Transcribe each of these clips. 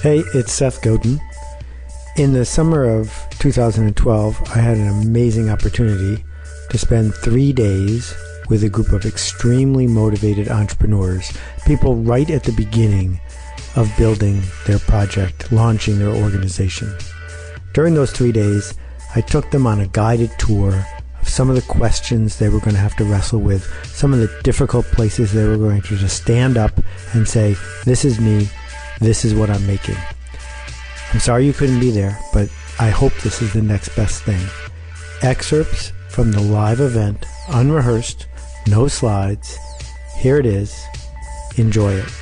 Hey, it's Seth Godin. In the summer of 2012, I had an amazing opportunity to spend three days with a group of extremely motivated entrepreneurs, people right at the beginning of building their project, launching their organization. During those three days, I took them on a guided tour of some of the questions they were going to have to wrestle with, some of the difficult places they were going to just stand up and say, This is me, this is what I'm making. I'm sorry you couldn't be there, but I hope this is the next best thing. Excerpts from the live event, unrehearsed, no slides. Here it is. Enjoy it.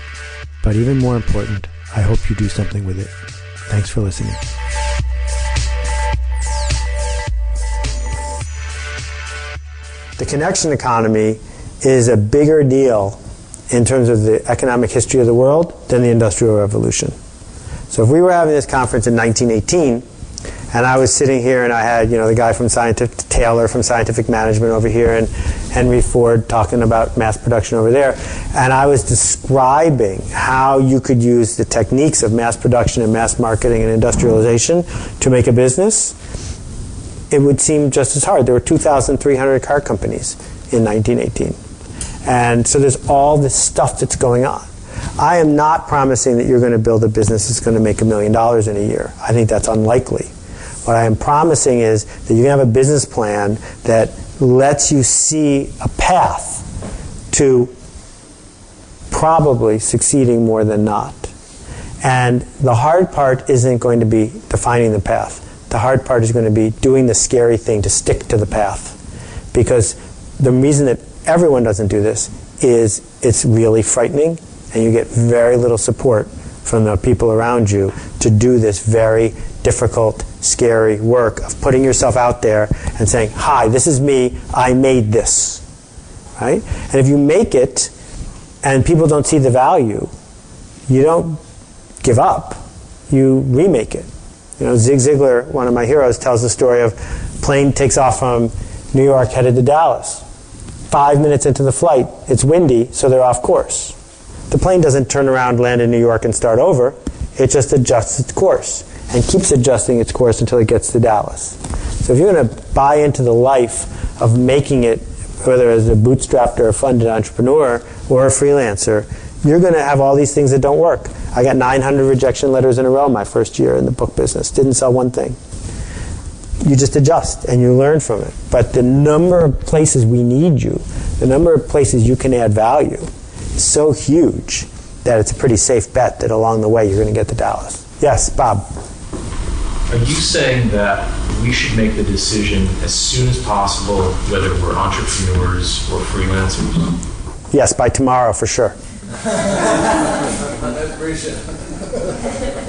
But even more important, I hope you do something with it. Thanks for listening. The connection economy is a bigger deal in terms of the economic history of the world than the Industrial Revolution. So if we were having this conference in 1918, and I was sitting here and I had, you know, the guy from scientific, Taylor from scientific management over here and Henry Ford talking about mass production over there. And I was describing how you could use the techniques of mass production and mass marketing and industrialization to make a business. It would seem just as hard. There were 2,300 car companies in 1918. And so there's all this stuff that's going on. I am not promising that you're going to build a business that's going to make a million dollars in a year. I think that's unlikely. What I am promising is that you can have a business plan that lets you see a path to probably succeeding more than not. And the hard part isn't going to be defining the path. The hard part is going to be doing the scary thing to stick to the path. Because the reason that everyone doesn't do this is it's really frightening and you get very little support from the people around you to do this very difficult, scary work of putting yourself out there and saying, Hi, this is me, I made this. Right? And if you make it and people don't see the value, you don't give up, you remake it. You know, Zig Ziglar, one of my heroes, tells the story of plane takes off from New York headed to Dallas. Five minutes into the flight, it's windy, so they're off course. The plane doesn't turn around, land in New York, and start over. It just adjusts its course and keeps adjusting its course until it gets to Dallas. So if you're going to buy into the life of making it, whether as a bootstrapped or a funded entrepreneur or a freelancer, you're going to have all these things that don't work. I got 900 rejection letters in a row my first year in the book business. Didn't sell one thing. You just adjust and you learn from it. But the number of places we need you, the number of places you can add value, is so huge that it's a pretty safe bet that along the way you're going to get to Dallas. Yes, Bob. Are you saying that we should make the decision as soon as possible whether we're entrepreneurs or freelancers? Yes, by tomorrow for sure.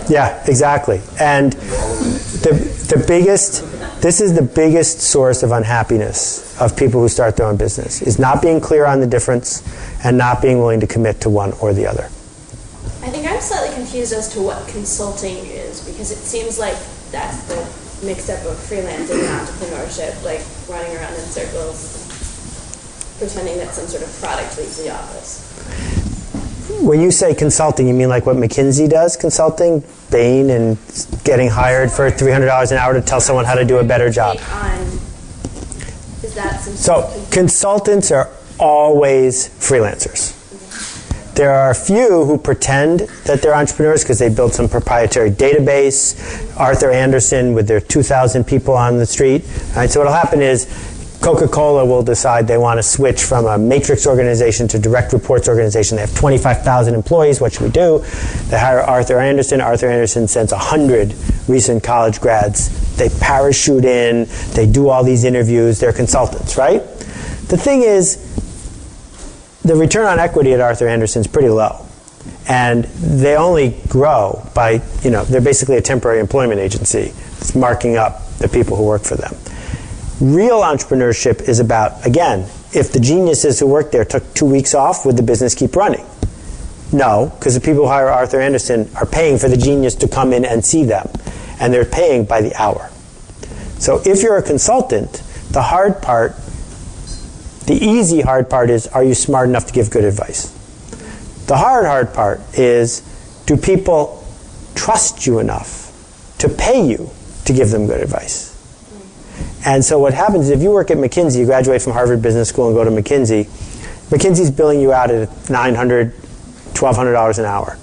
yeah, exactly. And the, the biggest, this is the biggest source of unhappiness of people who start their own business, is not being clear on the difference and not being willing to commit to one or the other. I think I'm slightly confused as to what consulting is because it seems like that's the mixed up of freelancing and entrepreneurship, like running around in circles, pretending that some sort of product leaves the office. When you say consulting, you mean like what McKinsey does, consulting, Bain, and getting hired for three hundred dollars an hour to tell someone how to do a better job. On, is that some So consultants are always freelancers. There are a few who pretend that they're entrepreneurs because they built some proprietary database. Arthur Andersen with their 2,000 people on the street. Right? So what'll happen is Coca-Cola will decide they want to switch from a matrix organization to direct reports organization. They have 25,000 employees. What should we do? They hire Arthur Andersen. Arthur Andersen sends 100 recent college grads. They parachute in. They do all these interviews. They're consultants, right? The thing is, the return on equity at Arthur Andersen is pretty low. And they only grow by, you know, they're basically a temporary employment agency. It's marking up the people who work for them. Real entrepreneurship is about, again, if the geniuses who work there took two weeks off, would the business keep running? No, because the people who hire Arthur Andersen are paying for the genius to come in and see them. And they're paying by the hour. So if you're a consultant, the hard part the easy hard part is are you smart enough to give good advice? The hard, hard part is do people trust you enough to pay you to give them good advice. And so what happens is if you work at McKinsey, you graduate from Harvard Business School and go to McKinsey, McKinsey's billing you out at $900, $1,200 an hour.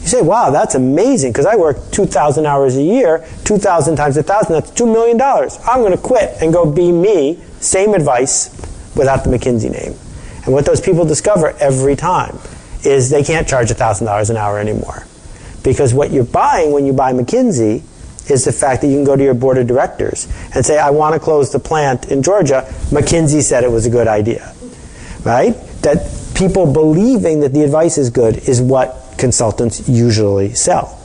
You say, wow, that's amazing because I work 2,000 hours a year, 2,000 times 1,000, that's $2 million. I'm going to quit and go be me, same advice, without the McKinsey name. And what those people discover every time is they can't charge $1,000 an hour anymore. Because what you're buying when you buy McKinsey is the fact that you can go to your board of directors and say, I want to close the plant in Georgia. McKinsey said it was a good idea. Right? That people believing that the advice is good is what consultants usually sell.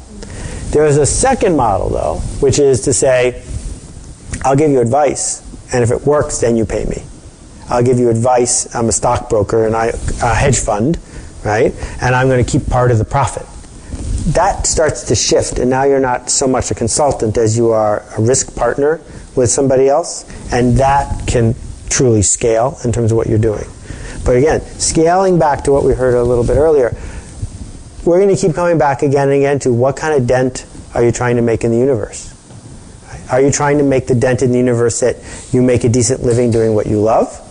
There is a second model, though, which is to say, I'll give you advice, and if it works, then you pay me. I'll give you advice. I'm a stockbroker and I a hedge fund, right? And I'm going to keep part of the profit. That starts to shift, and now you're not so much a consultant as you are a risk partner with somebody else, and that can truly scale in terms of what you're doing. But again, scaling back to what we heard a little bit earlier, we're going to keep coming back again and again to what kind of dent are you trying to make in the universe? Are you trying to make the dent in the universe that you make a decent living doing what you love?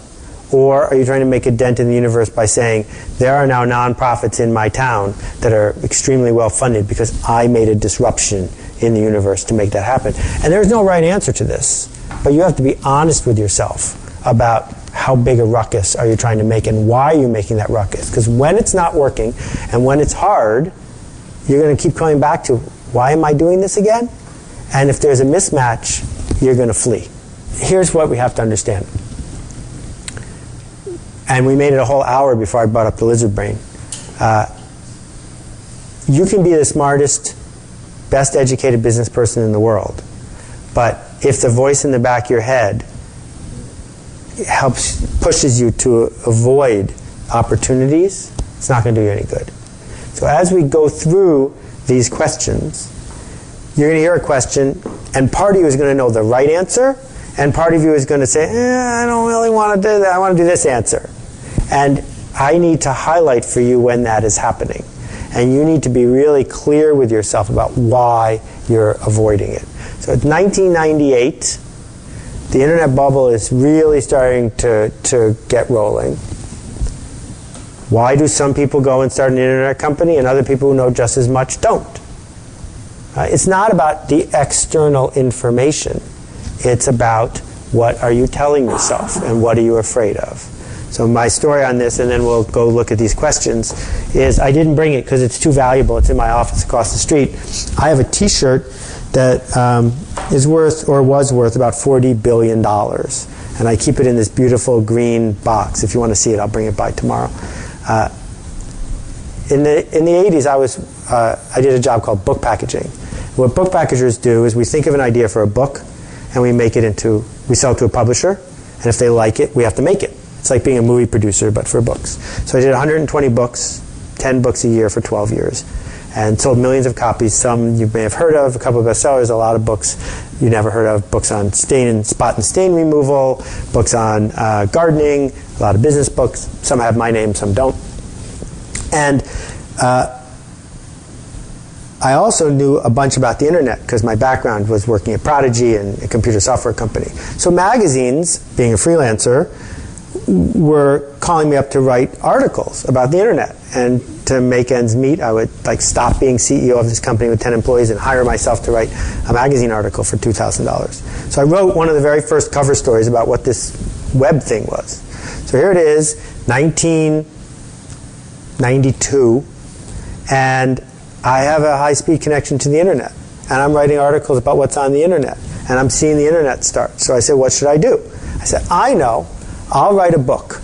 Or are you trying to make a dent in the universe by saying, there are now nonprofits in my town that are extremely well funded because I made a disruption in the universe to make that happen? And there's no right answer to this, but you have to be honest with yourself about how big a ruckus are you trying to make and why are you making that ruckus? Because when it's not working and when it's hard, you're going to keep coming back to, why am I doing this again? And if there's a mismatch, you're going to flee. Here's what we have to understand and we made it a whole hour before I brought up the lizard brain. Uh, you can be the smartest, best educated business person in the world, but if the voice in the back of your head helps pushes you to avoid opportunities, it's not going to do you any good. So as we go through these questions, you're going to hear a question, and part of you is going to know the right answer, and part of you is going to say, eh, I don't really want to do that. I want to do this answer. And I need to highlight for you when that is happening. And you need to be really clear with yourself about why you're avoiding it. So it's 1998. The internet bubble is really starting to, to get rolling. Why do some people go and start an internet company and other people who know just as much don't? Uh, it's not about the external information. It's about what are you telling yourself and what are you afraid of. So my story on this, and then we'll go look at these questions, is I didn't bring it because it's too valuable. It's in my office across the street. I have a T-shirt that um, is worth or was worth about forty billion dollars, and I keep it in this beautiful green box. If you want to see it, I'll bring it by tomorrow. Uh, in the in the 80s, I was uh, I did a job called book packaging. What book packagers do is we think of an idea for a book, and we make it into we sell it to a publisher, and if they like it, we have to make it. It's like being a movie producer, but for books. So I did 120 books, 10 books a year for 12 years, and sold millions of copies. Some you may have heard of, a couple of bestsellers, a lot of books you never heard of. Books on stain and spot and stain removal, books on uh, gardening, a lot of business books. Some have my name, some don't. And uh, I also knew a bunch about the internet because my background was working at Prodigy and a computer software company. So magazines, being a freelancer, were calling me up to write articles about the internet. And to make ends meet i would like stop being ceo of this company with 10 employees and hire myself to write a magazine article for $2000 so i wrote one of the very first cover stories about what this web thing was. So here it is 1992 and i have a high speed connection to the internet and i'm writing articles about what's on the internet and i'm seeing the internet start. So i said what should i do? I said i know I'll write a book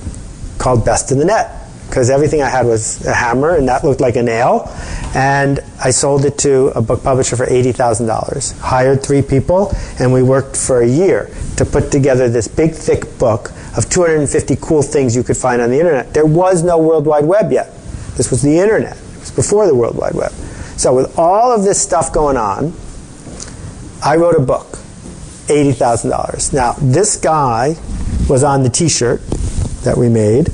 called Best in the Net because everything I had was a hammer and that looked like a nail. And I sold it to a book publisher for $80,000. Hired three people and we worked for a year to put together this big, thick book of 250 cool things you could find on the internet. There was no World Wide Web yet. This was the internet. It was before the World Wide Web. So with all of this stuff going on, I wrote a book, $80,000. Now, this guy was on the T-shirt that we made,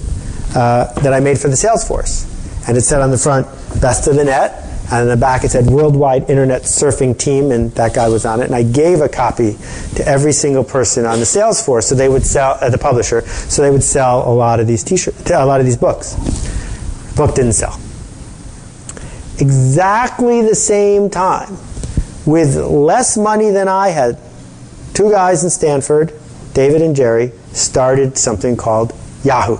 uh, that I made for the sales force, and it said on the front, "Best of the net," And in the back it said Worldwide Internet Surfing Team, and that guy was on it. And I gave a copy to every single person on the sales force, so they would sell at uh, the publisher, so they would sell a lot of these t-shirts, a lot of these books. Book didn't sell. Exactly the same time, with less money than I had, two guys in Stanford, David and Jerry, started something called Yahoo.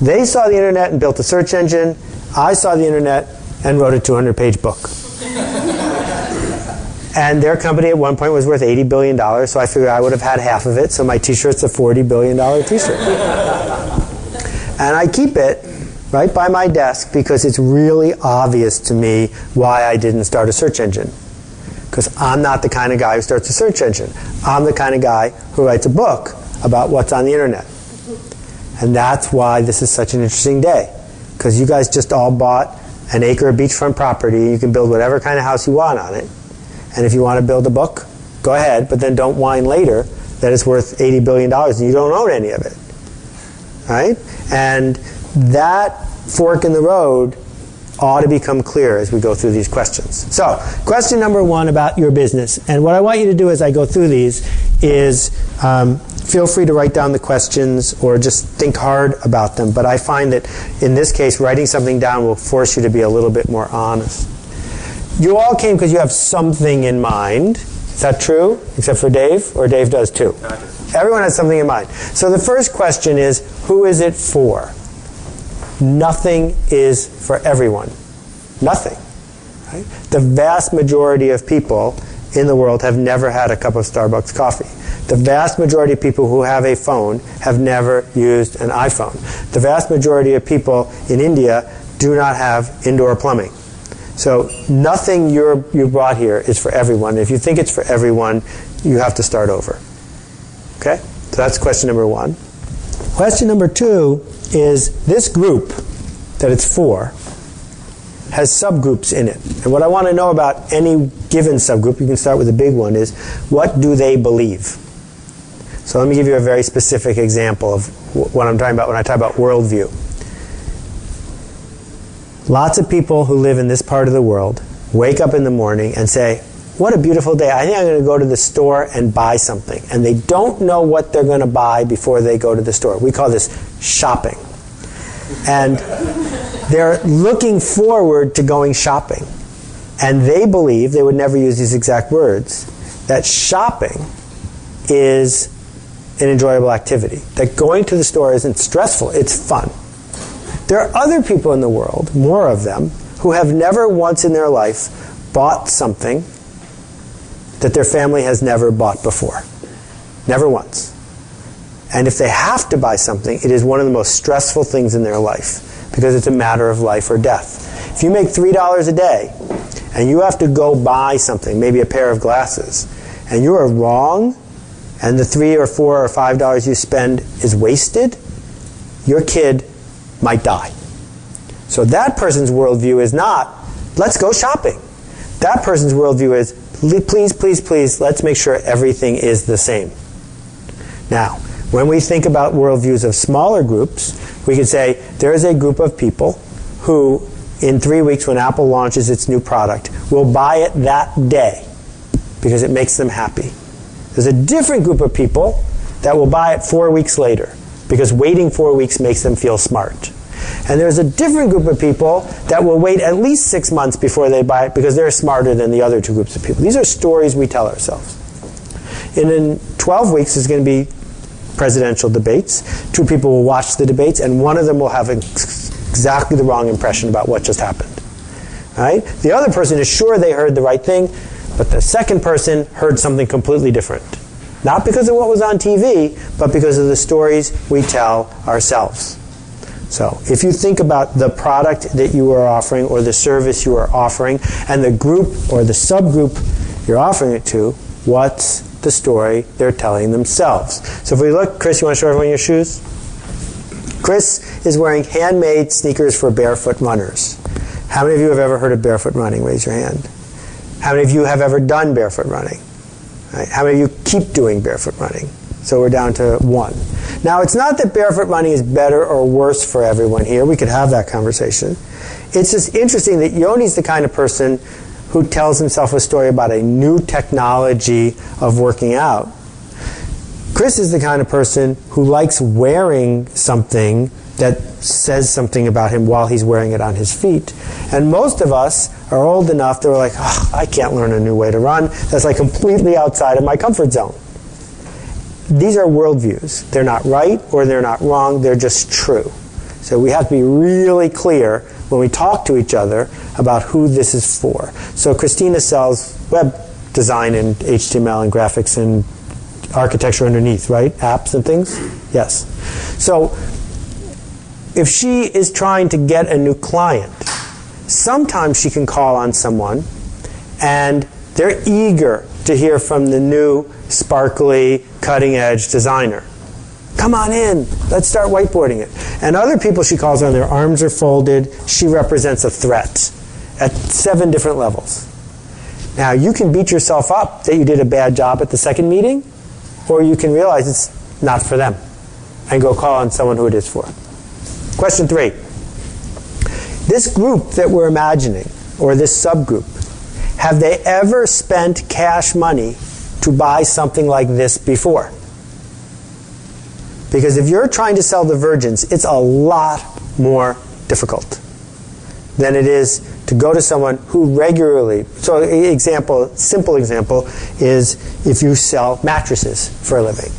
They saw the internet and built a search engine. I saw the internet and wrote a 200 page book. and their company at one point was worth $80 billion, so I figured I would have had half of it, so my t shirt's a $40 billion t shirt. and I keep it right by my desk because it's really obvious to me why I didn't start a search engine. Because I'm not the kind of guy who starts a search engine. I'm the kind of guy who writes a book about what's on the internet. And that's why this is such an interesting day. Because you guys just all bought an acre of beachfront property. You can build whatever kind of house you want on it. And if you want to build a book, go ahead, but then don't whine later that it's worth $80 billion and you don't own any of it. Right? And that fork in the road ought to become clear as we go through these questions. So, question number one about your business. And what I want you to do as I go through these is um, feel free to write down the questions or just think hard about them. But I find that in this case, writing something down will force you to be a little bit more honest. You all came because you have something in mind. Is that true? Except for Dave? Or Dave does too? Everyone has something in mind. So the first question is who is it for? Nothing is for everyone. Nothing. Right? The vast majority of people in the world have never had a cup of Starbucks coffee. The vast majority of people who have a phone have never used an iPhone. The vast majority of people in India do not have indoor plumbing. So nothing you you brought here is for everyone. If you think it's for everyone, you have to start over. Okay? So that's question number one. Question number two is this group that it's for has subgroups in it. And what I want to know about any given subgroup, you can start with a big one, is what do they believe? So let me give you a very specific example of what I'm talking about when I talk about worldview. Lots of people who live in this part of the world wake up in the morning and say, What a beautiful day. I think I'm going to go to the store and buy something. And they don't know what they're going to buy before they go to the store. We call this shopping. And they're looking forward to going shopping. And they believe, they would never use these exact words, that shopping is an enjoyable activity. That going to the store isn't stressful, it's fun. There are other people in the world, more of them, who have never once in their life bought something that their family has never bought before. Never once. And if they have to buy something, it is one of the most stressful things in their life because it's a matter of life or death. If you make $3 a day and you have to go buy something, maybe a pair of glasses, and you are wrong, and the three or four or five dollars you spend is wasted, your kid might die. So that person's worldview is not, let's go shopping. That person's worldview is, please, please, please, let's make sure everything is the same. Now, when we think about worldviews of smaller groups, we could say there is a group of people who, in three weeks when Apple launches its new product, will buy it that day because it makes them happy. There's a different group of people that will buy it four weeks later because waiting four weeks makes them feel smart. And there's a different group of people that will wait at least six months before they buy it because they're smarter than the other two groups of people. These are stories we tell ourselves. And in 12 weeks is going to be presidential debates. Two people will watch the debates, and one of them will have exactly the wrong impression about what just happened. Right? The other person is sure they heard the right thing, but the second person heard something completely different. Not because of what was on TV, but because of the stories we tell ourselves. So, if you think about the product that you are offering or the service you are offering and the group or the subgroup you're offering it to, what's the story they're telling themselves? So, if we look, Chris, you want to show everyone your shoes? Chris is wearing handmade sneakers for barefoot runners. How many of you have ever heard of barefoot running? Raise your hand. How many of you have ever done barefoot running? Right? How many of you keep doing barefoot running? So we're down to one. Now, it's not that barefoot running is better or worse for everyone here. We could have that conversation. It's just interesting that Yoni's the kind of person who tells himself a story about a new technology of working out. Chris is the kind of person who likes wearing something that says something about him while he's wearing it on his feet. And most of us are old enough that we're like, oh, I can't learn a new way to run. That's like completely outside of my comfort zone. These are worldviews. They're not right or they're not wrong, they're just true. So we have to be really clear when we talk to each other about who this is for. So Christina sells web design and HTML and graphics and architecture underneath, right? Apps and things? Yes. So if she is trying to get a new client, sometimes she can call on someone and they're eager to hear from the new, sparkly, cutting edge designer. Come on in, let's start whiteboarding it. And other people she calls on, their arms are folded, she represents a threat at seven different levels. Now, you can beat yourself up that you did a bad job at the second meeting, or you can realize it's not for them and go call on someone who it is for. Question three. This group that we're imagining, or this subgroup, have they ever spent cash money to buy something like this before? Because if you're trying to sell the virgins, it's a lot more difficult than it is to go to someone who regularly. So, example, simple example is if you sell mattresses for a living.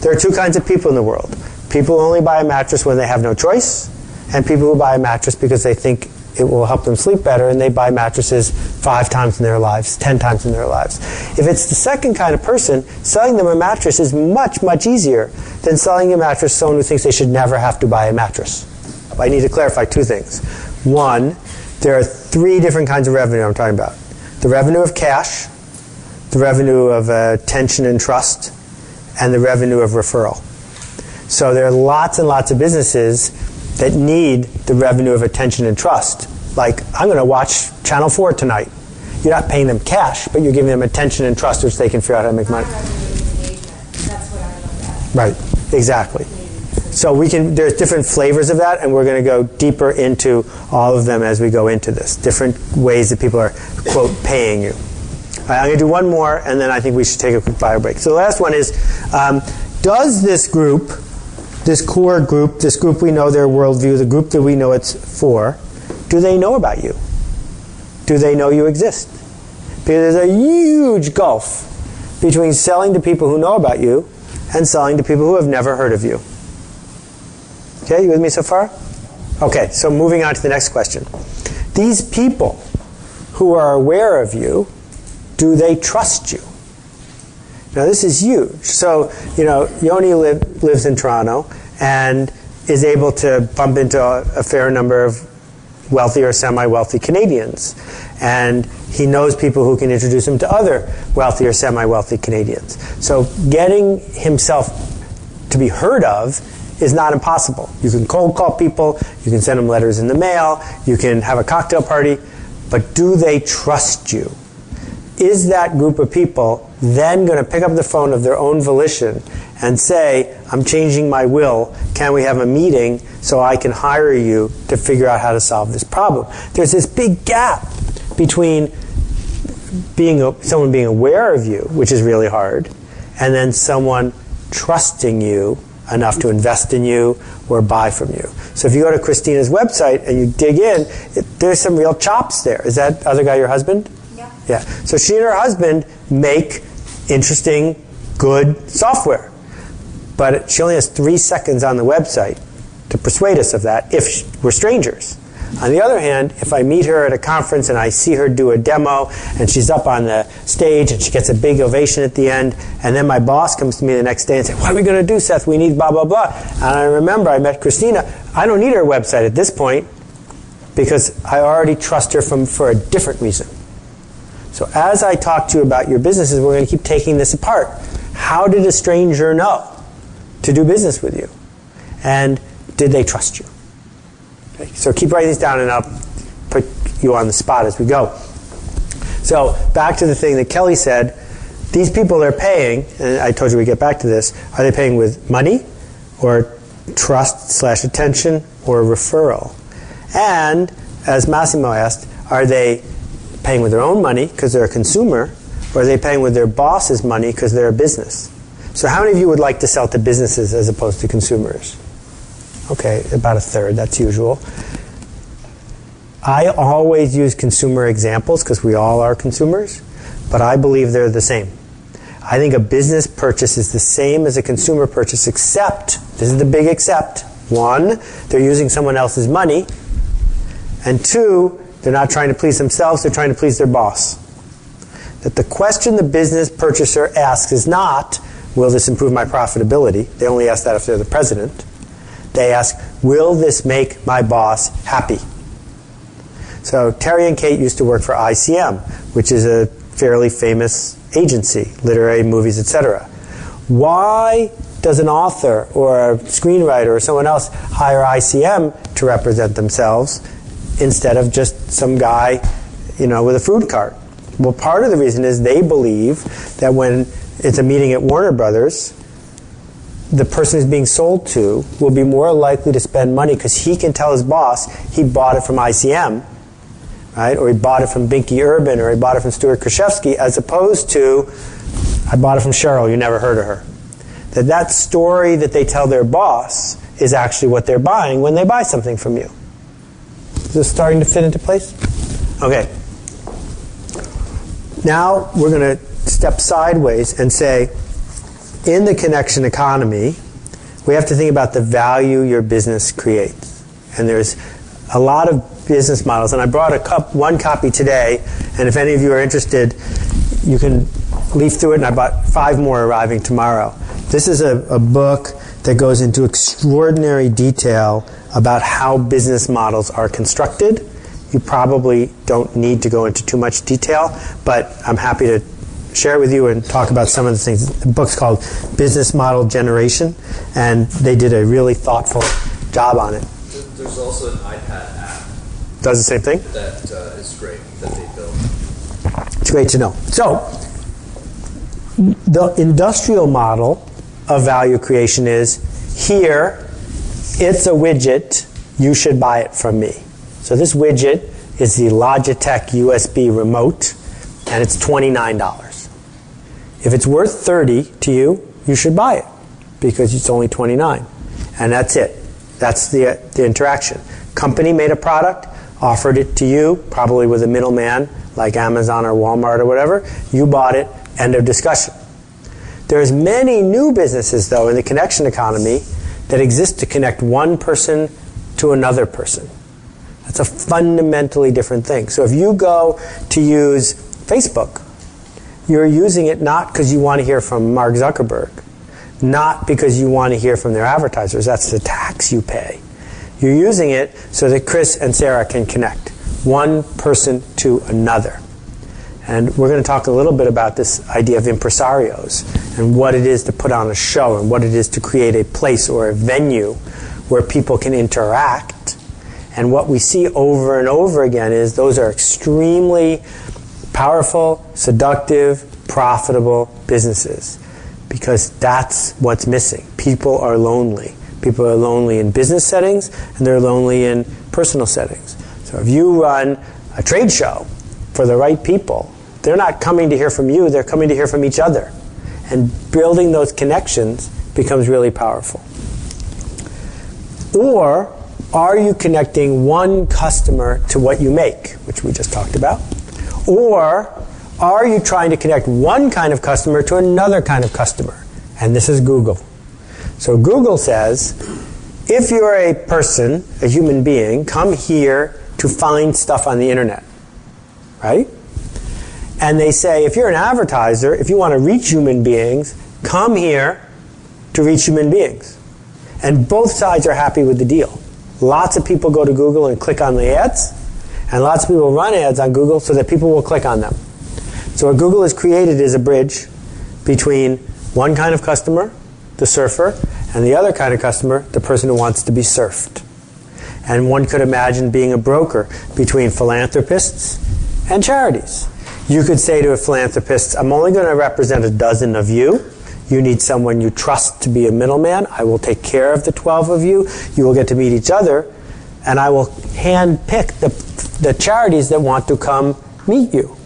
There are two kinds of people in the world: people who only buy a mattress when they have no choice, and people who buy a mattress because they think it will help them sleep better, and they buy mattresses five times in their lives, ten times in their lives. If it's the second kind of person, selling them a mattress is much, much easier than selling a mattress to someone who thinks they should never have to buy a mattress. I need to clarify two things. One, there are three different kinds of revenue I'm talking about the revenue of cash, the revenue of uh, attention and trust, and the revenue of referral. So there are lots and lots of businesses that need the revenue of attention and trust. Like, I'm going to watch Channel 4 tonight. You're not paying them cash, but you're giving them attention and trust, which they can figure out how to make money. Right, exactly. So we can. There's different flavors of that, and we're going to go deeper into all of them as we go into this. Different ways that people are quote paying you. Right, I'm going to do one more, and then I think we should take a quick bio break. So the last one is: um, Does this group, this core group, this group we know their worldview, the group that we know it's for, do they know about you? Do they know you exist? Because there's a huge gulf between selling to people who know about you and selling to people who have never heard of you. Okay, you with me so far? Okay, so moving on to the next question. These people who are aware of you, do they trust you? Now, this is huge. So, you know, Yoni live, lives in Toronto and is able to bump into a, a fair number of wealthy or semi wealthy Canadians. And he knows people who can introduce him to other wealthy or semi wealthy Canadians. So, getting himself to be heard of is not impossible. You can cold call people, you can send them letters in the mail, you can have a cocktail party, but do they trust you? Is that group of people then going to pick up the phone of their own volition and say, I'm changing my will, can we have a meeting so I can hire you to figure out how to solve this problem? There's this big gap between being someone being aware of you, which is really hard, and then someone trusting you enough to invest in you or buy from you. So if you go to Christina's website and you dig in, it, there's some real chops there. Is that other guy your husband? Yeah. Yeah. So she and her husband make interesting, good software. But she only has three seconds on the website to persuade us of that if we're strangers. On the other hand, if I meet her at a conference and I see her do a demo and she's up on the stage and she gets a big ovation at the end, and then my boss comes to me the next day and says, What are we going to do, Seth? We need blah, blah, blah. And I remember I met Christina. I don't need her website at this point because I already trust her from, for a different reason. So as I talk to you about your businesses, we're going to keep taking this apart. How did a stranger know to do business with you? And did they trust you? Okay, so keep writing these down and I'll put you on the spot as we go. So back to the thing that Kelly said. These people are paying, and I told you we get back to this, are they paying with money or trust slash attention or referral? And as Massimo asked, are they paying with their own money because they're a consumer, or are they paying with their boss's money because they're a business? So, how many of you would like to sell to businesses as opposed to consumers? Okay, about a third, that's usual. I always use consumer examples because we all are consumers, but I believe they're the same. I think a business purchase is the same as a consumer purchase, except, this is the big except. One, they're using someone else's money, and two, they're not trying to please themselves, they're trying to please their boss. That the question the business purchaser asks is not, will this improve my profitability? They only ask that if they're the president. They ask, will this make my boss happy? So Terry and Kate used to work for ICM, which is a fairly famous agency, literary, movies, etc. Why does an author or a screenwriter or someone else hire ICM to represent themselves instead of just some guy, you know, with a food cart? Well, part of the reason is they believe that when it's a meeting at Warner Brothers, the person who's being sold to will be more likely to spend money because he can tell his boss he bought it from ICM, right? Or he bought it from Binky Urban, or he bought it from Stuart Krichevsky, as opposed to I bought it from Cheryl. You never heard of her. That that story that they tell their boss is actually what they're buying when they buy something from you. Is this starting to fit into place? Okay. Now we're going to step sideways and say, in the connection economy, we have to think about the value your business creates. And there's a lot of business models. And I brought a cup, one copy today. And if any of you are interested, you can leaf through it. And I bought five more arriving tomorrow. This is a, a book that goes into extraordinary detail about how business models are constructed. You probably don't need to go into too much detail, but I'm happy to share with you and talk about some of the things. The book's called Business Model Generation, and they did a really thoughtful job on it. There's also an iPad app Does the same thing? that uh, is great that they built. It's great to know. So, the industrial model of value creation is here, it's a widget, you should buy it from me. So, this widget is the Logitech USB remote, and it's $29. If it's worth 30 to you, you should buy it because it's only 29. And that's it. That's the, the interaction. Company made a product, offered it to you, probably with a middleman like Amazon or Walmart or whatever. You bought it, end of discussion. There's many new businesses though in the connection economy that exist to connect one person to another person. That's a fundamentally different thing. So if you go to use Facebook, you're using it not because you want to hear from Mark Zuckerberg, not because you want to hear from their advertisers. That's the tax you pay. You're using it so that Chris and Sarah can connect one person to another. And we're going to talk a little bit about this idea of impresarios and what it is to put on a show and what it is to create a place or a venue where people can interact. And what we see over and over again is those are extremely powerful, seductive, profitable businesses because that's what's missing. People are lonely. People are lonely in business settings and they're lonely in personal settings. So if you run a trade show for the right people, they're not coming to hear from you, they're coming to hear from each other. And building those connections becomes really powerful. Or are you connecting one customer to what you make, which we just talked about? Or are you trying to connect one kind of customer to another kind of customer? And this is Google. So Google says, if you're a person, a human being, come here to find stuff on the internet. Right? And they say, if you're an advertiser, if you want to reach human beings, come here to reach human beings. And both sides are happy with the deal. Lots of people go to Google and click on the ads, and lots of people run ads on Google so that people will click on them. So what Google has created is a bridge between one kind of customer, the surfer, and the other kind of customer, the person who wants to be surfed. And one could imagine being a broker between philanthropists and charities. You could say to a philanthropist, I'm only going to represent a dozen of you. You need someone you trust to be a middleman. I will take care of the 12 of you. You will get to meet each other, and I will hand pick the, the charities that want to come meet you.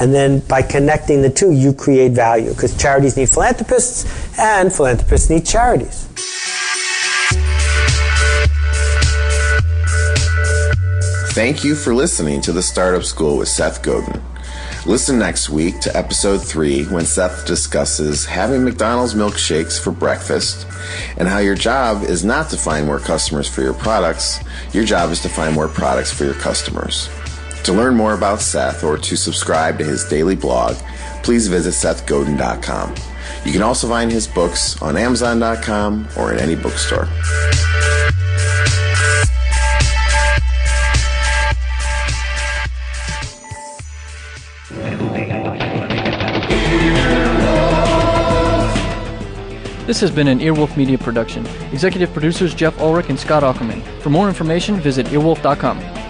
And then by connecting the two, you create value because charities need philanthropists and philanthropists need charities. Thank you for listening to the Startup School with Seth Godin. Listen next week to episode three when Seth discusses having McDonald's milkshakes for breakfast and how your job is not to find more customers for your products, your job is to find more products for your customers. To learn more about Seth or to subscribe to his daily blog, please visit sethgodin.com. You can also find his books on amazon.com or in any bookstore. This has been an Earwolf Media production. Executive producers Jeff Ulrich and Scott Aukerman. For more information, visit earwolf.com.